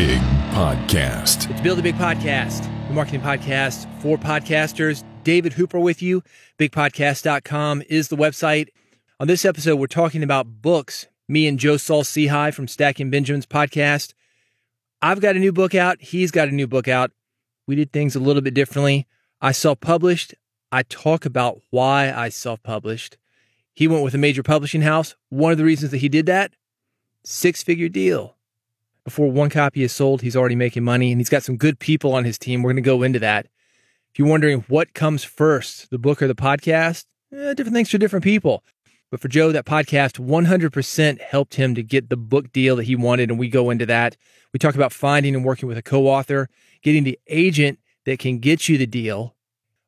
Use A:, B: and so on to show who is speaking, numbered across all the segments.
A: Big Podcast.
B: It's Build a Big Podcast, the marketing podcast for podcasters. David Hooper with you. BigPodcast.com is the website. On this episode, we're talking about books. Me and Joe Saul-Sehy from Stacking Benjamins podcast. I've got a new book out. He's got a new book out. We did things a little bit differently. I self published. I talk about why I self published. He went with a major publishing house. One of the reasons that he did that, six figure deal. Before one copy is sold, he's already making money and he's got some good people on his team. We're going to go into that. If you're wondering what comes first, the book or the podcast, eh, different things for different people. But for Joe, that podcast 100% helped him to get the book deal that he wanted. And we go into that. We talk about finding and working with a co author, getting the agent that can get you the deal.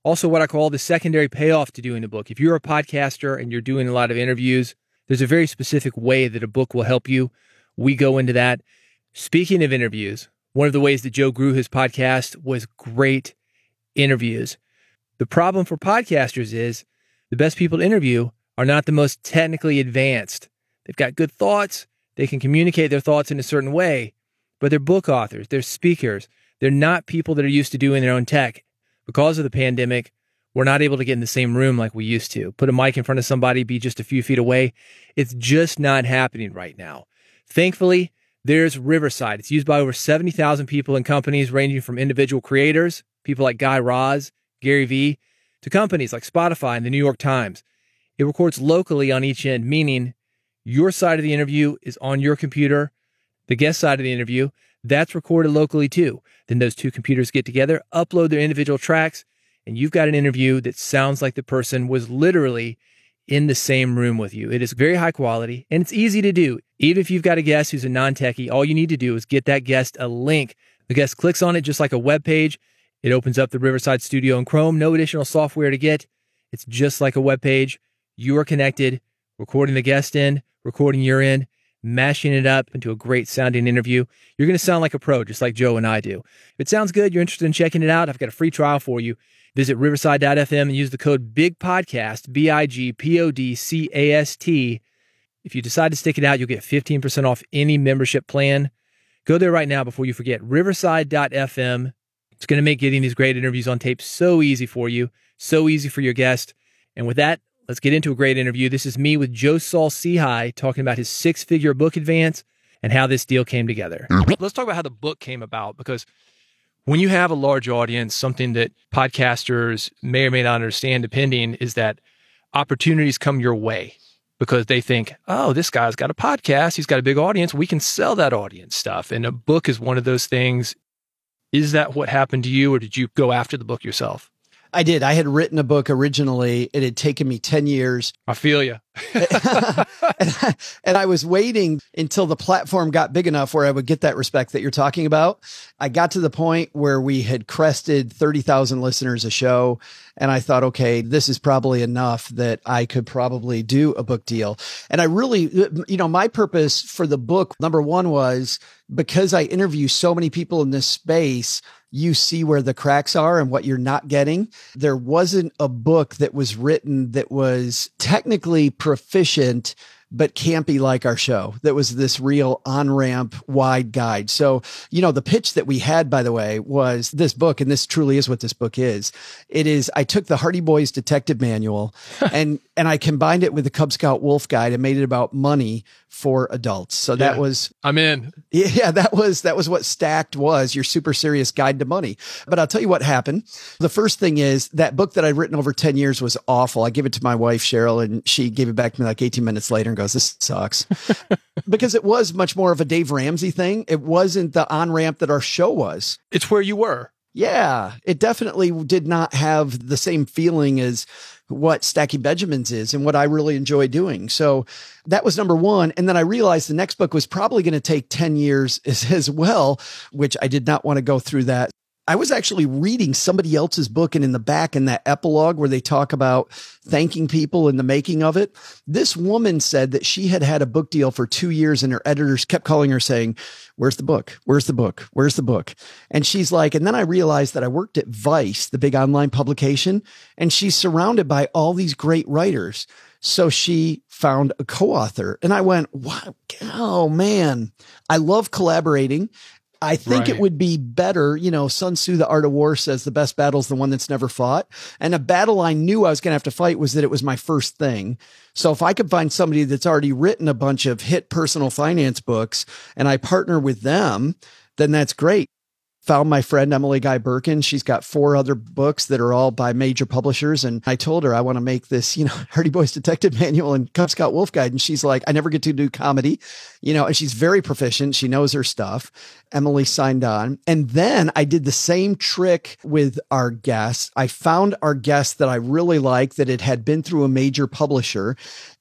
B: Also, what I call the secondary payoff to doing a book. If you're a podcaster and you're doing a lot of interviews, there's a very specific way that a book will help you. We go into that. Speaking of interviews, one of the ways that Joe grew his podcast was great interviews. The problem for podcasters is the best people to interview are not the most technically advanced. They've got good thoughts, they can communicate their thoughts in a certain way, but they're book authors, they're speakers, they're not people that are used to doing their own tech. Because of the pandemic, we're not able to get in the same room like we used to. Put a mic in front of somebody, be just a few feet away. It's just not happening right now. Thankfully, there's Riverside. It's used by over 70,000 people and companies ranging from individual creators, people like Guy Raz, Gary Vee, to companies like Spotify and the New York Times. It records locally on each end, meaning your side of the interview is on your computer, the guest side of the interview, that's recorded locally too. Then those two computers get together, upload their individual tracks, and you've got an interview that sounds like the person was literally in the same room with you. It is very high quality and it's easy to do. Even if you've got a guest who's a non techie, all you need to do is get that guest a link. The guest clicks on it just like a web page. It opens up the Riverside Studio in Chrome. No additional software to get. It's just like a web page. You are connected, recording the guest in, recording your in, mashing it up into a great sounding interview. You're going to sound like a pro, just like Joe and I do. If it sounds good, you're interested in checking it out, I've got a free trial for you. Visit riverside.fm and use the code BIGPODCAST, B I G P O D C A S T. If you decide to stick it out, you'll get 15% off any membership plan. Go there right now before you forget riverside.fm. It's going to make getting these great interviews on tape so easy for you, so easy for your guest. And with that, let's get into a great interview. This is me with Joe Saul-Sehy talking about his six figure book advance and how this deal came together. Let's talk about how the book came about because when you have a large audience, something that podcasters may or may not understand, depending, is that opportunities come your way because they think, oh, this guy's got a podcast. He's got a big audience. We can sell that audience stuff. And a book is one of those things. Is that what happened to you, or did you go after the book yourself?
C: I did. I had written a book originally. It had taken me 10 years.
B: I feel you.
C: and, I, and, I, was waiting until the platform got big enough where I would get that respect that you're talking about. I got to the point where we had crested 30,000 listeners a show. And I thought, okay, this is probably enough that I could probably do a book deal. And I really, you know, my purpose for the book, number one was because I interview so many people in this space you see where the cracks are and what you're not getting. There wasn't a book that was written that was technically proficient but campy like our show that was this real on ramp wide guide. So, you know, the pitch that we had, by the way, was this book, and this truly is what this book is. It is, I took the Hardy Boys detective manual and, and I combined it with the Cub Scout Wolf Guide and made it about money for adults. So that was
B: I'm in.
C: Yeah, that was that was what Stacked was, your super serious guide to money. But I'll tell you what happened. The first thing is that book that I'd written over 10 years was awful. I gave it to my wife Cheryl and she gave it back to me like 18 minutes later and goes, "This sucks." because it was much more of a Dave Ramsey thing. It wasn't the on-ramp that our show was.
B: It's where you were.
C: Yeah, it definitely did not have the same feeling as what Stacking Benjamins is and what I really enjoy doing. So that was number one. And then I realized the next book was probably going to take 10 years as, as well, which I did not want to go through that. I was actually reading somebody else's book, and in the back, in that epilogue where they talk about thanking people in the making of it, this woman said that she had had a book deal for two years, and her editors kept calling her saying, Where's the book? Where's the book? Where's the book? And she's like, and then I realized that I worked at Vice, the big online publication, and she's surrounded by all these great writers. So she found a co author, and I went, wow, oh man, I love collaborating. I think it would be better, you know, Sun Tzu, the art of war says the best battle is the one that's never fought. And a battle I knew I was going to have to fight was that it was my first thing. So if I could find somebody that's already written a bunch of hit personal finance books and I partner with them, then that's great. Found my friend Emily Guy Birken. She's got four other books that are all by major publishers. And I told her I want to make this, you know, Hardy Boys Detective Manual and Cub Scout Wolf Guide. And she's like, I never get to do comedy, you know, and she's very proficient. She knows her stuff. Emily signed on. And then I did the same trick with our guests. I found our guests that I really like that it had been through a major publisher.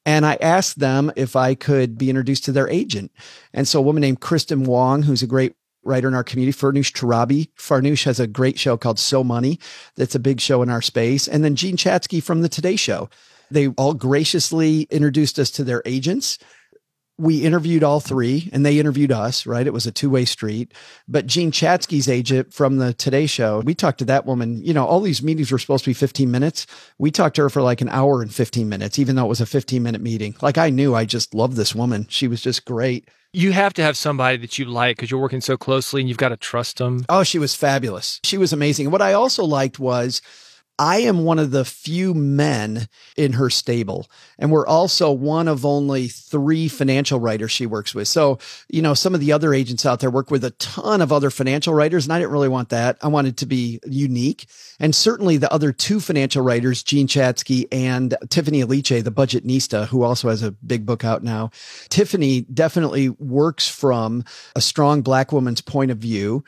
C: And I asked them if I could be introduced to their agent. And so a woman named Kristin Wong, who's a great writer in our community, Farnoosh Torabi. Farnoosh has a great show called So Money. That's a big show in our space. And then Jean Chatzky from the Today Show. They all graciously introduced us to their agents. We interviewed all three and they interviewed us, right? It was a two way street. But Jean Chatzky's agent from the Today Show, we talked to that woman. You know, all these meetings were supposed to be 15 minutes. We talked to her for like an hour and 15 minutes, even though it was a 15 minute meeting. Like I knew I just loved this woman. She was just great.
B: You have to have somebody that you like because you're working so closely and you've got to trust them.
C: Oh, she was fabulous. She was amazing. What I also liked was I am one of the few men in her stable. And we're also one of only three financial writers she works with. So, you know, some of the other agents out there work with a ton of other financial writers, and I didn't really want that. I wanted to be unique. And certainly the other two financial writers, Jean Chatzky and Tiffany Aliche, the Budgetnista, who also has a big book out now. Tiffany definitely works from a strong black woman's point of view.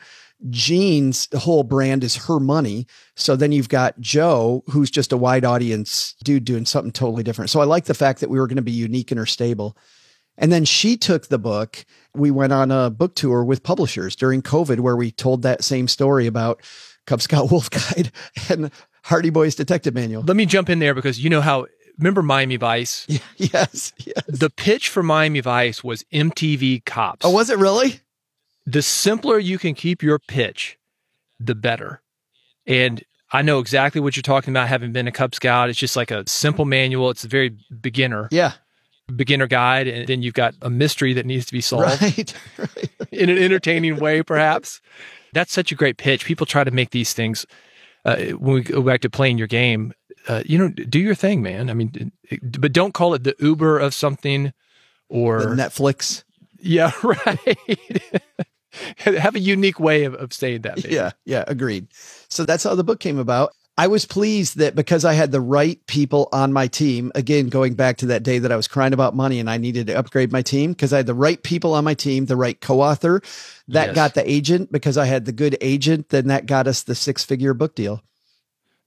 C: Jean's whole brand is her money. So then you've got Joe, who's just a wide audience dude doing something totally different. So I like the fact that we were going to be unique in her stable. And then she took the book. We went on a book tour with publishers during COVID where we told that same story about Cub Scout Wolf Guide and Hardy Boys Detective Manual.
B: Let me jump in there because you know how, remember Miami Vice?
C: yes. Yes.
B: The pitch for Miami Vice was MTV Cops.
C: Oh, was it really?
B: The simpler you can keep your pitch, the better. And I know exactly what you're talking about, having been a Cub Scout. It's just like a simple manual. It's a very beginner,
C: Yeah.
B: beginner guide. And then you've got a mystery that needs to be solved
C: Right. right.
B: in an entertaining way, perhaps. That's such a great pitch. People try to make these things. Uh, when we go back to playing your game, uh, you know, do your thing, man. I mean, but don't call it the Uber of something or
C: The Netflix.
B: yeah, right. Have a unique way of, of saying that. maybe.
C: Yeah, yeah, agreed. So that's how the book came about. I was pleased that because I had the right people on my team, again, going back to that day that I was crying about money and I needed to upgrade my team, because I had the right people on my team, the right co author, that
B: Yes.
C: got the agent, because I had the good agent, then that got us the six figure book deal.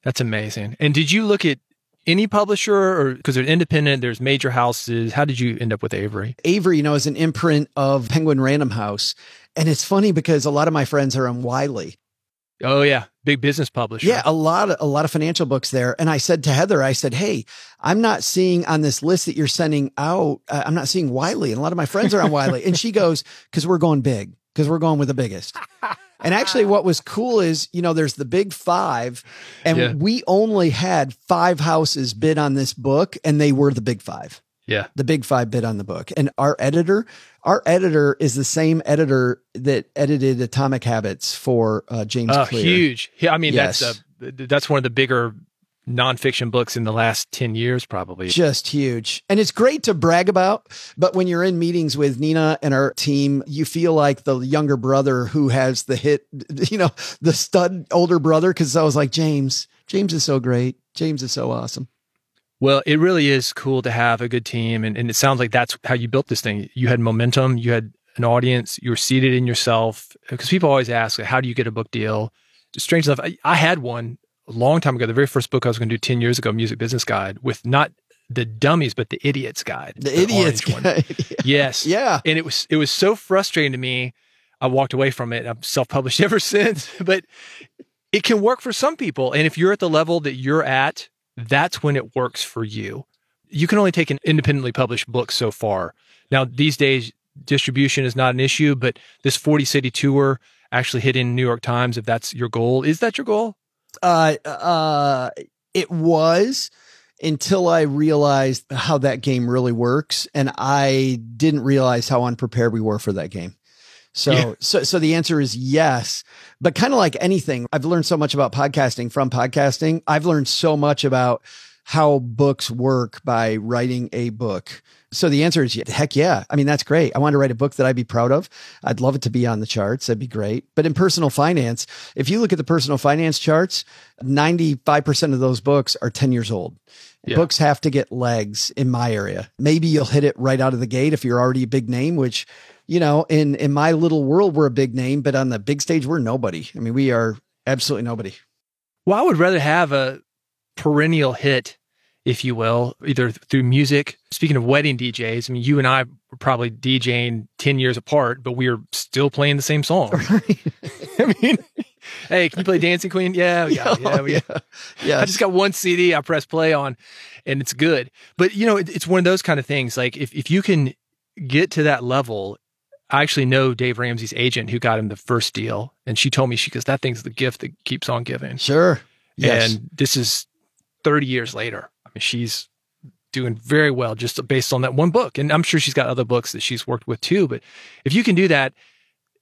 B: That's amazing. And did you look at any publisher or because they're independent, there's major houses. How did you end up with Avery?
C: Avery, you know, is an imprint of Penguin Random House. And it's funny because a lot of my friends are on Wiley.
B: Oh yeah, big business publisher.
C: Yeah, a lot of a lot of financial books there. And I said to Heather, I said, "Hey, I'm not seeing on this list that you're sending out. Uh, I'm not seeing Wiley, and a lot of my friends are on Wiley." And she goes, "Because we're going big. Because we're going with the biggest." And actually, what was cool is, you know, there's the big five, and
B: Yeah.
C: we only had five houses bid on this book, and they were the big five.
B: Yeah.
C: The big five bid on the book. And our editor, our editor is the same editor that edited Atomic Habits for uh, James
B: Uh,
C: Clear.
B: huge. Yeah, I mean
C: Yes.
B: that's uh, that's one of the bigger nonfiction books in the last ten years, probably.
C: just huge. And it's great to brag about, but when you're in meetings with Nina and our team, you feel like the younger brother who has the hit, you know, the stud older brother. Cause I was like, James, James is so great. James is so awesome.
B: Well, it really is cool to have a good team. And, and it sounds like that's how you built this thing. You had momentum, you had an audience, you were seated in yourself. Because people always ask, how do you get a book deal? Strange enough, I, I had one a long time ago. The very first book I was going to do 10 years ago, Music Business Guide, with not the dummies, but the idiots guide.
C: The, idiots.
B: orange one. Yes.
C: yeah.
B: And it was it was so frustrating to me. I walked away from it. I've self-published ever since. But it can work for some people. And if you're at the level that you're at, that's when it works for you. You can only take an independently published book so far. Now, these days, distribution is not an issue, but this 40 city tour actually hitting New York Times, if that's your goal, is that your goal?
C: Uh, uh, it was until I realized how that game really works. And I didn't realize how unprepared we were for that game. So,
B: Yeah.
C: so, so the answer is yes. But kind of like anything, I've learned so much about podcasting from podcasting. I've learned so much about how books work by writing a book. So the answer is heck yeah. I mean, that's great. I want to write a book that I'd be proud of. I'd love it to be on the charts. That'd be great. But in personal finance, if you look at the personal finance charts, 95% of those books are 10 years old.
B: Yeah.
C: Books have to get legs in my area. Maybe you'll hit it right out of the gate if you're already a big name, which, you know, in in my little world we're a big name, but on the big stage we're nobody. I mean, we are absolutely nobody.
B: Well, I would rather have a perennial hit, if you will, either through music. Speaking of wedding DJs, I mean, you and I were probably DJing 10 years apart, but we are still playing the same song. I mean, hey, can you play Dancing Queen? Yeah, we got yeah, we got oh, it.
C: yeah.
B: I just got one CD I press play on and it's good. But you know, it, it's one of those kind of things. Like if, if you can get to that level, I actually know Dave Ramsey's agent who got him the first deal. And she told me, she goes, that thing's the gift that keeps on giving.
C: Sure. Yes.
B: And this is 30 years later. I mean, she's doing very well just based on that one book. And I'm sure she's got other books that she's worked with too. But if you can do that,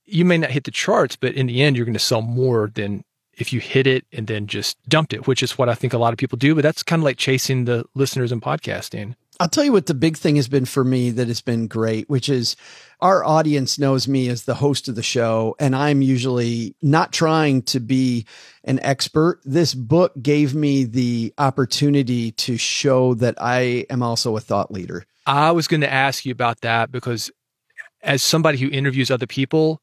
B: you may not hit the charts, but in the end, you're going to sell more than if you hit it and then just dumped it, which is what I think a lot of people do. But that's kind of like chasing the listeners in podcasting.
C: I'll tell you what the big thing has been for me that has been great, which is our audience knows me as the host of the show, and I'm usually not trying to be an expert. This book gave me the opportunity to show that I am also a thought leader.
B: I was going to ask you about that because as somebody who interviews other people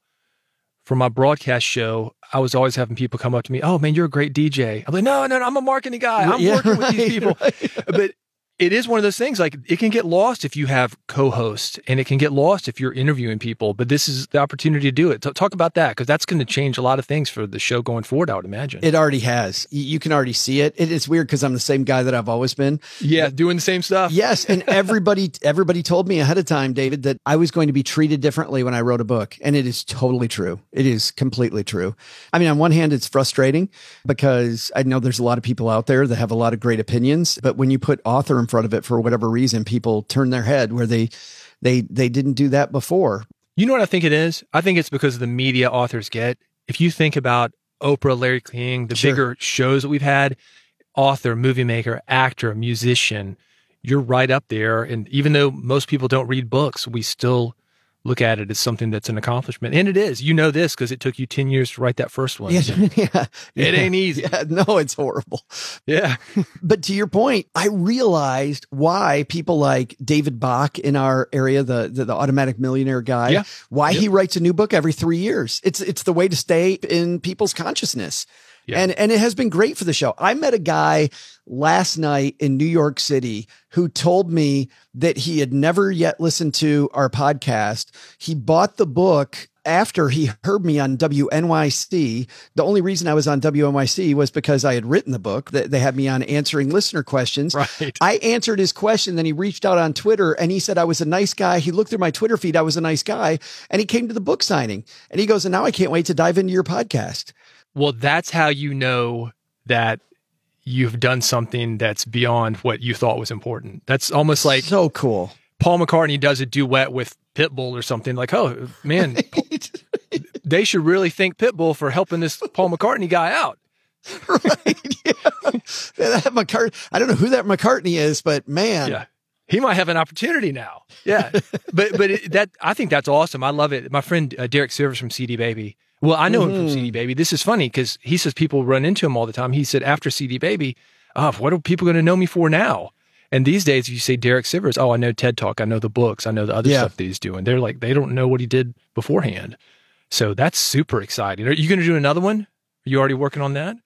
B: for my broadcast show, I was always having people come up to me, Oh man, you're a great DJ. I'm like, no, no, no I'm a marketing guy. I'm
C: Yeah,
B: working with these people.
C: right.
B: But it is one of those things like it can get lost if you have co-hosts and it can get lost if you're interviewing people, but this is the opportunity to do it. T- talk about that because that's going to change a lot of things for the show going forward, I would imagine.
C: It already has. You can already see it. It is weird because I'm the same guy that I've always been.
B: yeah, doing the same stuff.
C: Yes, and everybody everybody told me ahead of time, David, that I was going to be treated differently when I wrote a book, and it is totally true. It is completely true. I mean, on one hand, it's frustrating because I know there's a lot of people out there that have a lot of great opinions, but when you put author in front of it for whatever reason, people turn their head where they they they didn't do that before.
B: You know what I think it is? I think it's because of the media authors get. If you think about Oprah, Larry King, the
C: Sure.
B: bigger shows that we've had, author, movie maker, actor, musician, you're right up there. And even though most people don't read books, we still look at it as something that's an accomplishment. And it is. You know this because it took you 10 years to write that first one.
C: Yeah, yeah,
B: It ain't easy.
C: Yeah, no, it's horrible.
B: Yeah.
C: But to your point, I realized why people like David Bach in our area, the the, the automatic millionaire guy,
B: Yeah.
C: why
B: Yep.
C: he writes a new book every three years. It's it's the way to stay in people's consciousness.
B: Yeah.
C: And and it has been great for the show. I met a guy last night in New York City who told me that he had never yet listened to our podcast. He bought the book after he heard me on WNYC. The only reason I was on WNYC was because I had written the book. That they had me on answering listener questions.
B: Right.
C: I answered his question. Then he reached out on Twitter and he said I was a nice guy. He looked through my Twitter feed. I was a nice guy. And he came to the book signing and he goes, and now I can't wait to dive into your podcast.
B: Well, that's how you know that you've done something that's beyond what you thought was important. That's almost like
C: so cool.
B: Paul McCartney does a duet with Pitbull or something like, oh man, they should really thank Pitbull for helping this Paul McCartney guy out.
C: right. Yeah. That McCart- I don't know who that McCartney is, but man,
B: Yeah. He might have an opportunity now. Yeah. but but it, that I think that's awesome. I love it. My friend uh, Derek Sivers from CD Baby. Well, I know him from
C: Mhm.
B: CD Baby. This is funny because he says people run into him all the time. He said after CD Baby, oh, what are people going to know me for now? And these days, if you say Derek Sivers, oh, I know TED Talk, I know the books, I know the other
C: Yeah.
B: stuff that he's doing. They're like, they don't know what he did beforehand. So that's super exciting. Are you going to do another one? Are you already working on that?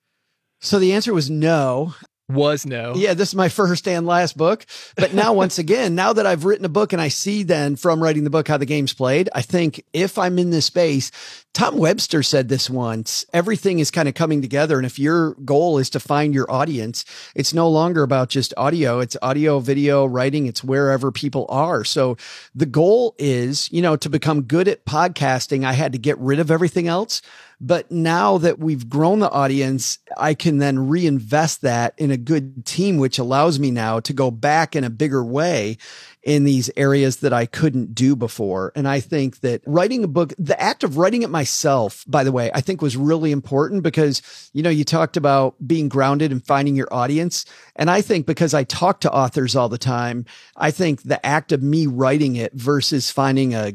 C: So the answer was no.
B: Was no.
C: Yeah, this is my first and last book. But now, once again, now that I've written a book and I see then from writing the book how the game's played, I think if I'm in this space, Tom Webster said this once everything is kind of coming together. And if your goal is to find your audience, it's no longer about just audio, it's audio, video, writing, it's wherever people are. So the goal is, you know, to become good at podcasting, I had to get rid of everything else. But now that we've grown the audience, I can then reinvest that in a good team, which allows me now to go back in a bigger way in these areas that I couldn't do before. And I think that writing a book, the act of writing it myself, by the way, I think was really important because, you know, you talked about being grounded and finding your audience. And I think because I talk to authors all the time, I think the act of me writing it versus finding a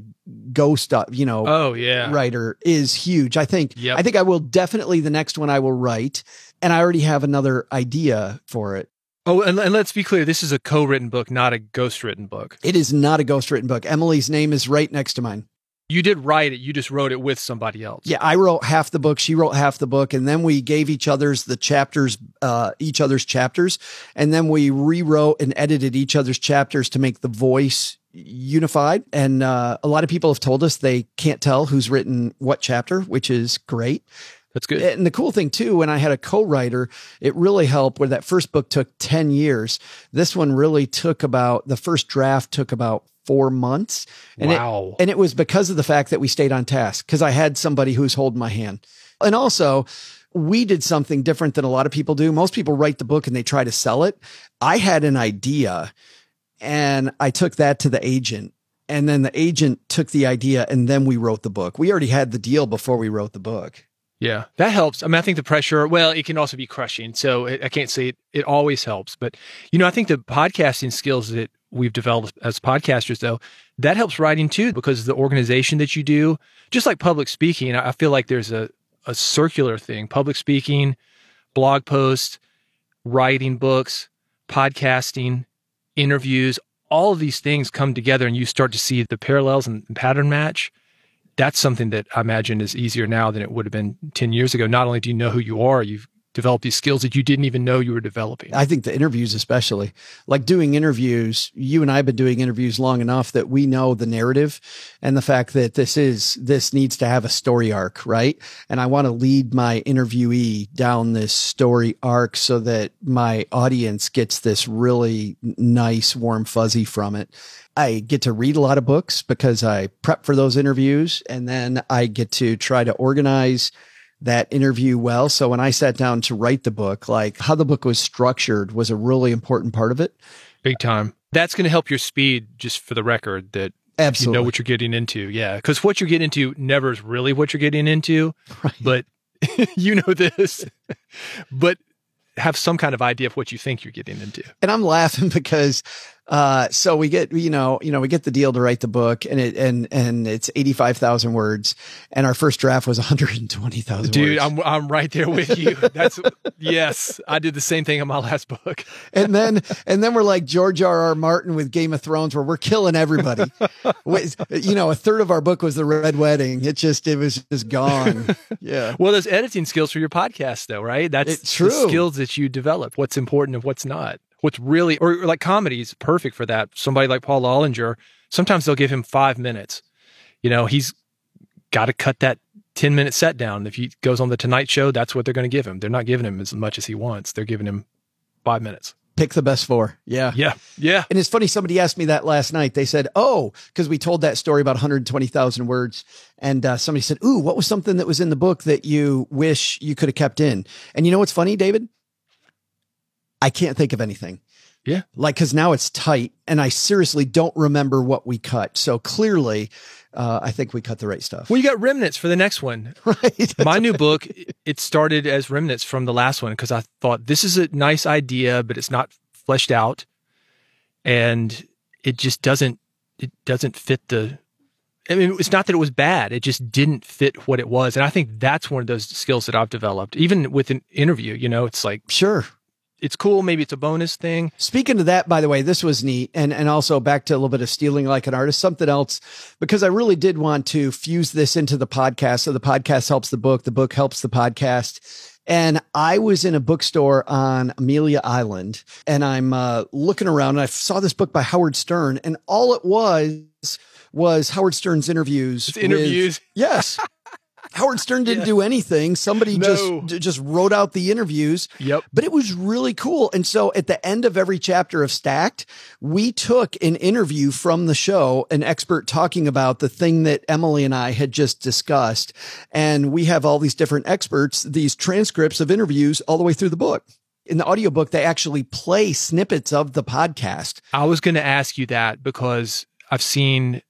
C: ghost, uh, you know,
B: oh yeah,
C: writer is huge. I think,
B: Yep.
C: I think I will definitely the next one I will write. And I already have another idea for it.
B: Oh, and, and let's be clear: this is a co-written book, not a ghost-written book.
C: It is not a ghost written book. Emily's name is right next to mine.
B: You did write it; you just wrote it with somebody else.
C: Yeah, I wrote half the book. She wrote half the book, and then we gave each other's the chapters, uh, each other's chapters, and then we rewrote and edited each other's chapters to make the voice unified. And uh, a lot of people have told us they can't tell who's written what chapter, which is great.
B: That's good.
C: And the cool thing too, when I had a co-writer, it really helped where that first book took 10 years. This one really took about the first draft took about four months. And
B: Wow.
C: It, and it was because of the fact that we stayed on task because I had somebody who was holding my hand. And also we did something different than a lot of people do. Most people write the book and they try to sell it. I had an idea and I took that to the agent. And then the agent took the idea and then we wrote the book. We already had the deal before we wrote the book.
B: Yeah, that helps. I mean, I think the pressure, well, it can also be crushing. So it, I can't say it, it always helps. But, you know, I think the podcasting skills that we've developed as podcasters, though, that helps writing too, because the organization that you do, just like public speaking, I feel like there's a, a circular thing public speaking, blog posts, writing books, podcasting, interviews, all of these things come together and you start to see the parallels and pattern match that's something that I imagine is easier now than it would have been 10 years ago. Not only do you know who you are, you've developed these skills that you didn't even know you were developing.
C: I think the interviews, especially like doing interviews, you and I have been doing interviews long enough that we know the narrative and the fact that this is, this needs to have a story arc, right? And I want to lead my interviewee down this story arc so that my audience gets this really nice, warm fuzzy from it. I get to read a lot of books because I prep for those interviews and then I get to try to organize that interview well. So when I sat down to write the book, like how the book was structured was a really important part of it.
B: Big time. That's going to help your speed, just for the record, that
C: Absolutely.
B: you know what you're getting into. Yeah. Because what you're getting into never is really what you're getting into,
C: Right.
B: but you know this, but have some kind of idea of what you think you're getting into.
C: and I'm laughing because uh so we get you know you know we get the deal to write the book and it and and it's 85,000 words and our first draft was 120,000
B: Dude,
C: words.
B: I'm I'm right there with you. That's yes, I did the same thing on my last book.
C: and then and then we're like George R. R. Martin with Game of Thrones where we're killing everybody. You know, a third of our book was the Red Wedding. It just it was just gone. Yeah.
B: Well, those editing skills for your podcast, though, right? That's
C: It's true.
B: skills that you develop. What's important and what's not. What's really, or like comedy's perfect for that. Somebody like Paul Ollinger, sometimes they'll give him five minutes. You know, he's got to cut that 10 minute set down. If he goes on the Tonight Show, that's what they're going to give him. They're not giving him as much as he wants. They're giving him five minutes.
C: Pick the best four. Yeah.
B: Yeah. Yeah.
C: And it's funny, somebody asked me that last night. They said, Oh, because we told that story about 120,000 words. And uh, somebody said, Ooh, what was something that was in the book that you wish you could have kept in? And you know what's funny, David? I can't think of anything.
B: Yeah.
C: Like, cause now it's tight and I seriously don't remember what we cut. So clearly, uh, I think we cut the right stuff.
B: Well, you got remnants for the next one.
C: right.
B: my new book it started as remnants from the last one because i thought this is a nice idea but it's not fleshed out and it just doesn't it doesn't fit the i mean it's not that it was bad it just didn't fit what it was and i think that's one of those skills that i've developed even with an interview you know it's like
C: Sure.
B: It's cool maybe it's a bonus thing
C: Speaking of that, by the way, this was neat. And, and also back to a little bit of stealing like an artist, something else, because I really did want to fuse this into the podcast. So the podcast helps the book, the book helps the podcast. And I was in a bookstore on Amelia Island and I'm uh, looking around and I saw this book by Howard Stern and all it was was Howard Stern's interviews.
B: It's
C: with-
B: interviews.
C: yes. Howard Stern didn't
B: Yeah.
C: do anything. Somebody
B: No.
C: just just wrote out the interviews
B: yep
C: but it was really cool. And so at the end of every chapter of Stacked, we took an interview from the show, an expert talking about the thing that Emily and I had just discussed. And we have all these different experts, these transcripts of interviews all the way through the book. in the audiobook, they actually play snippets of the podcast.
B: I was going to ask you that because I've seen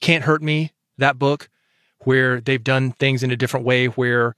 B: Can't Hurt Me, that book, where they've done things in a different way where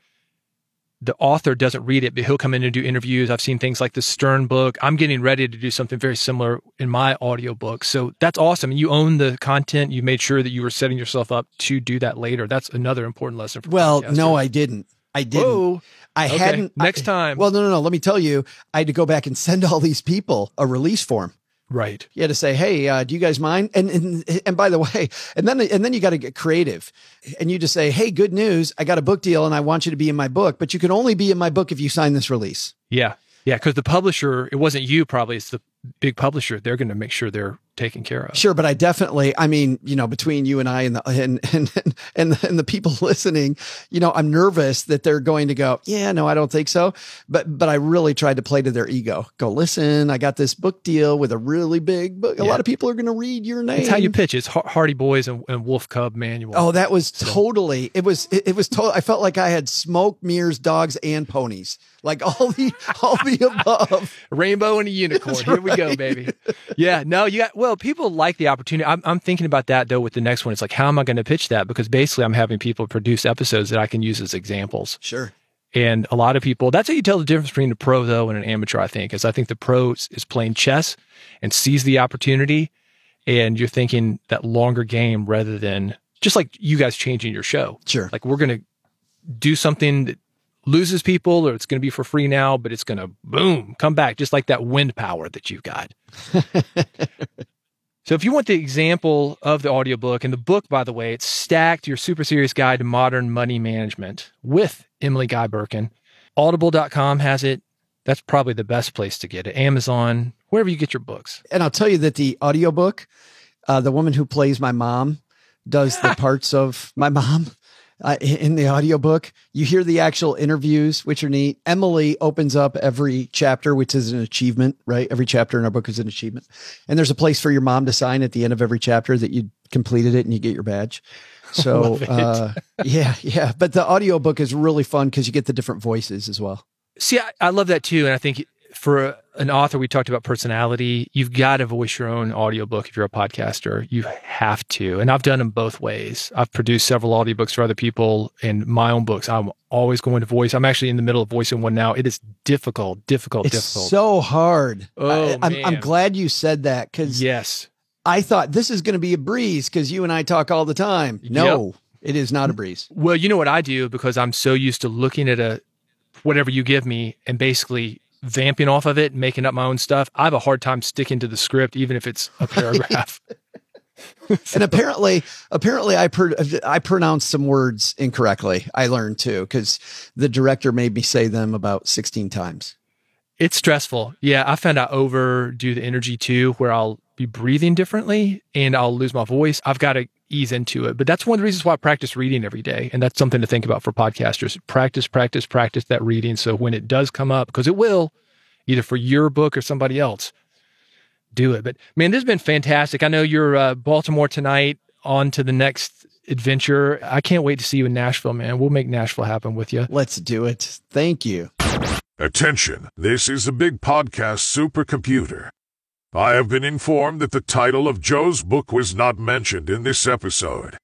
B: the author doesn't read it, but he'll come in and do interviews. I've seen things like the Stern book. I'm getting ready to do something very similar in my audiobook. So that's awesome. You own the content. You made sure that you were setting yourself up to do that later. That's another important lesson for
C: Well,
B: podcasters.
C: no, I didn't. I didn't.
B: Whoa.
C: I
B: Okay.
C: hadn't.
B: Next
C: I-
B: time.
C: Well, no, no, no. Let me tell you, I had to go back and send all these people a release form.
B: Right.
C: You had to say, "Hey, uh, do you guys mind?" And and and by the way, and then and then you got to get creative, and you just say, "Hey, good news! I got a book deal, and I want you to be in my book, but you can only be in my book if you sign this release."
B: Yeah. Yeah. Because the publisher, it wasn't you probably, it's the big publisher. They're going to make sure they're taken care of.
C: Sure, but I definitely, I mean, you know, between you and I and the and and and, and the people listening, you know, I'm nervous that they're going to go, yeah, no, I don't think so. But but I really tried to play to their ego. Go, listen, I got this book deal with a really big book. A
B: Yeah.
C: lot of people are going to read your name.
B: It's how you pitch. It's Hardy Boys and, and Wolf Cub Manual.
C: Oh, that was totally. It was. It, it was. total. I felt like I had smoke, mirrors, dogs, and ponies. Like all the all the above.
B: rainbow and a unicorn.
C: That's
B: Here we go, baby. Yeah, no, you got well. People like the opportunity. I'm, I'm thinking about that though with the next one. It's like, how am I going to pitch that? Because basically, I'm having people produce episodes that I can use as examples.
C: Sure.
B: And a lot of people, that's how you tell the difference between a pro though and an amateur. I think is I think the pro is playing chess and sees the opportunity, and you're thinking that longer game rather than just like you guys changing your show.
C: Sure.
B: Like we're going to do something that loses people or it's going to be for free now, but it's going to boom, come back just like that wind power that you've got. so if you want the example of the audiobook and the book, by the way, it's stacked your super serious guide to modern money management with Emily Guy Birken. Audible.com has it. That's probably the best place to get it. Amazon, wherever you get your books.
C: And I'll tell you that the audiobook, uh, the woman who plays my mom does the parts of my mom uh, in the audiobook. You hear the actual interviews, which are neat. Emily opens up every chapter, which is an achievement, right? Every chapter in our book is an achievement. And there's a place for your mom to sign at the end of every chapter that you completed it and you get your badge. So, uh, yeah, yeah. But the audiobook is really fun because you get the different voices as well.
B: See, I, I love that too. And I think for an author, we talked about personality. You've got to voice your own audiobook if you're a podcaster. You have to. And I've done them both ways. I've produced several audiobooks for other people and my own books. I'm always going to voice. I'm actually in the middle of voicing one now. It is difficult, difficult,
C: It's
B: difficult.
C: so hard.
B: Oh,
C: I, I'm, I'm glad you said that because
B: yes.
C: I thought this is going to be a breeze because you and I talk all the time. No, it is not a breeze.
B: Well, you know what I do because I'm so used to looking at a whatever you give me and basically vamping off of it making up my own stuff. I have a hard time sticking to the script, even if it's a paragraph.
C: And apparently, apparently, I per, I pronounced some words incorrectly. I learned too because the director made me say them about sixteen times.
B: It's stressful. Yeah, I found I overdo the energy too, where I'll be breathing differently and I'll lose my voice. I've got to ease into it. But that's one of the reasons why I practice reading every day. And that's something to think about for podcasters. Practice, practice, practice that reading. So when it does come up, because it will, either for your book or somebody else, do it. But man, this has been fantastic. I know you're uh, Baltimore tonight, on to the next adventure. I can't wait to see you in Nashville, man. We'll make Nashville happen with you.
C: Let's do it. Thank you.
A: Attention, this is a big podcast supercomputer. I have been informed that the title of Joe's book was not mentioned in this episode.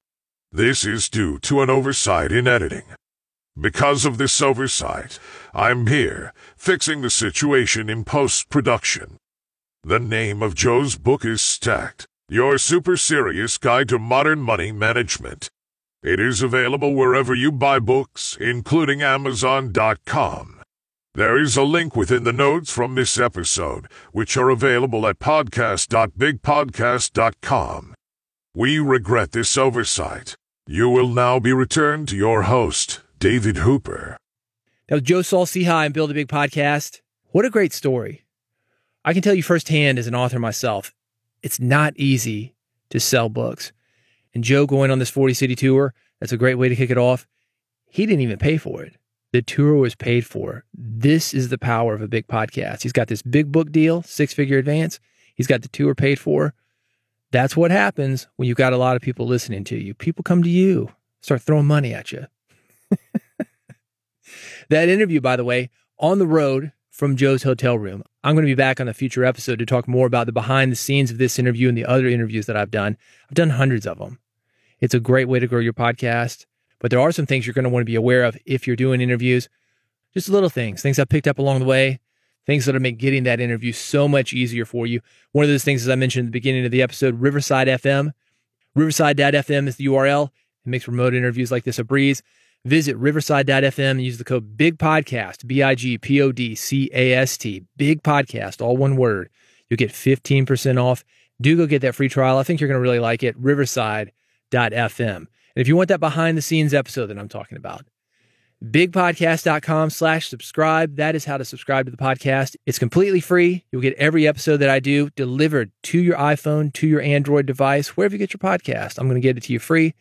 A: This is due to an oversight in editing. Because of this oversight, I'm here, fixing the situation in post-production. The name of Joe's book is Stacked, Your Super Serious Guide to Modern Money Management. It is available wherever you buy books, including Amazon.com. There is a link within the notes from this episode, which are available at podcast.bigpodcast.com. We regret this oversight. You will now be returned to your host, David Hooper.
B: Was Joe Saul-Sehy and Build a Big Podcast. What a great story. I can tell you firsthand as an author myself, it's not easy to sell books. And Joe going on this 40 city tour, that's a great way to kick it off. He didn't even pay for it. The tour was paid for. This is the power of a big podcast. He's got this big book deal, six figure advance. He's got the tour paid for. That's what happens when you've got a lot of people listening to you. People come to you, start throwing money at you. that interview, by the way, on the road from Joe's hotel room. I'm going to be back on a future episode to talk more about the behind the scenes of this interview and the other interviews that I've done. I've done hundreds of them. It's a great way to grow your podcast, but there are some things you're going to want to be aware of if you're doing interviews. Just little things, things I picked up along the way, things that'll make getting that interview so much easier for you. One of those things, as I mentioned at the beginning of the episode, Riverside FM. Riverside.fm is the URL. It makes remote interviews like this a breeze. Visit riverside.fm and use the code Big Podcast, B I G P O D C A S T, Big Podcast, all one word. You'll get 15% off. Do go get that free trial. I think you're going to really like it. Riverside.fm. And if you want that behind the scenes episode that I'm talking about, bigpodcast.com slash subscribe. That is how to subscribe to the podcast. It's completely free. You'll get every episode that I do delivered to your iPhone, to your Android device, wherever you get your podcast. I'm going to get it to you free.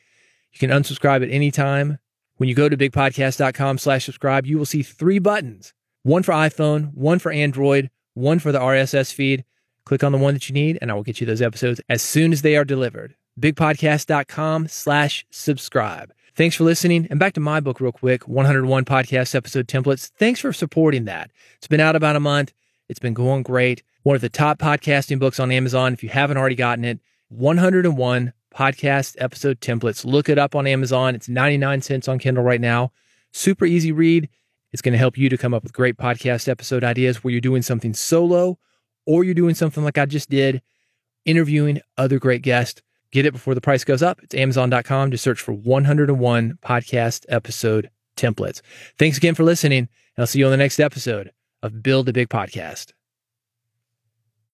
B: You can unsubscribe at any time. When you go to bigpodcast.com slash subscribe, you will see three buttons, one for iPhone, one for Android, one for the RSS feed. Click on the one that you need and I will get you those episodes as soon as they are delivered. Bigpodcast.com slash subscribe. Thanks for listening. And back to my book, real quick 101 podcast episode templates. Thanks for supporting that. It's been out about a month. It's been going great. One of the top podcasting books on Amazon. If you haven't already gotten it, 101 podcast episode templates. Look it up on Amazon. It's 99 cents on Kindle right now. Super easy read. It's going to help you to come up with great podcast episode ideas where you're doing something solo or you're doing something like I just did, interviewing other great guests. Get it before the price goes up. It's amazon.com to search for 101 podcast episode templates. Thanks again for listening, and I'll see you on the next episode of Build a Big Podcast.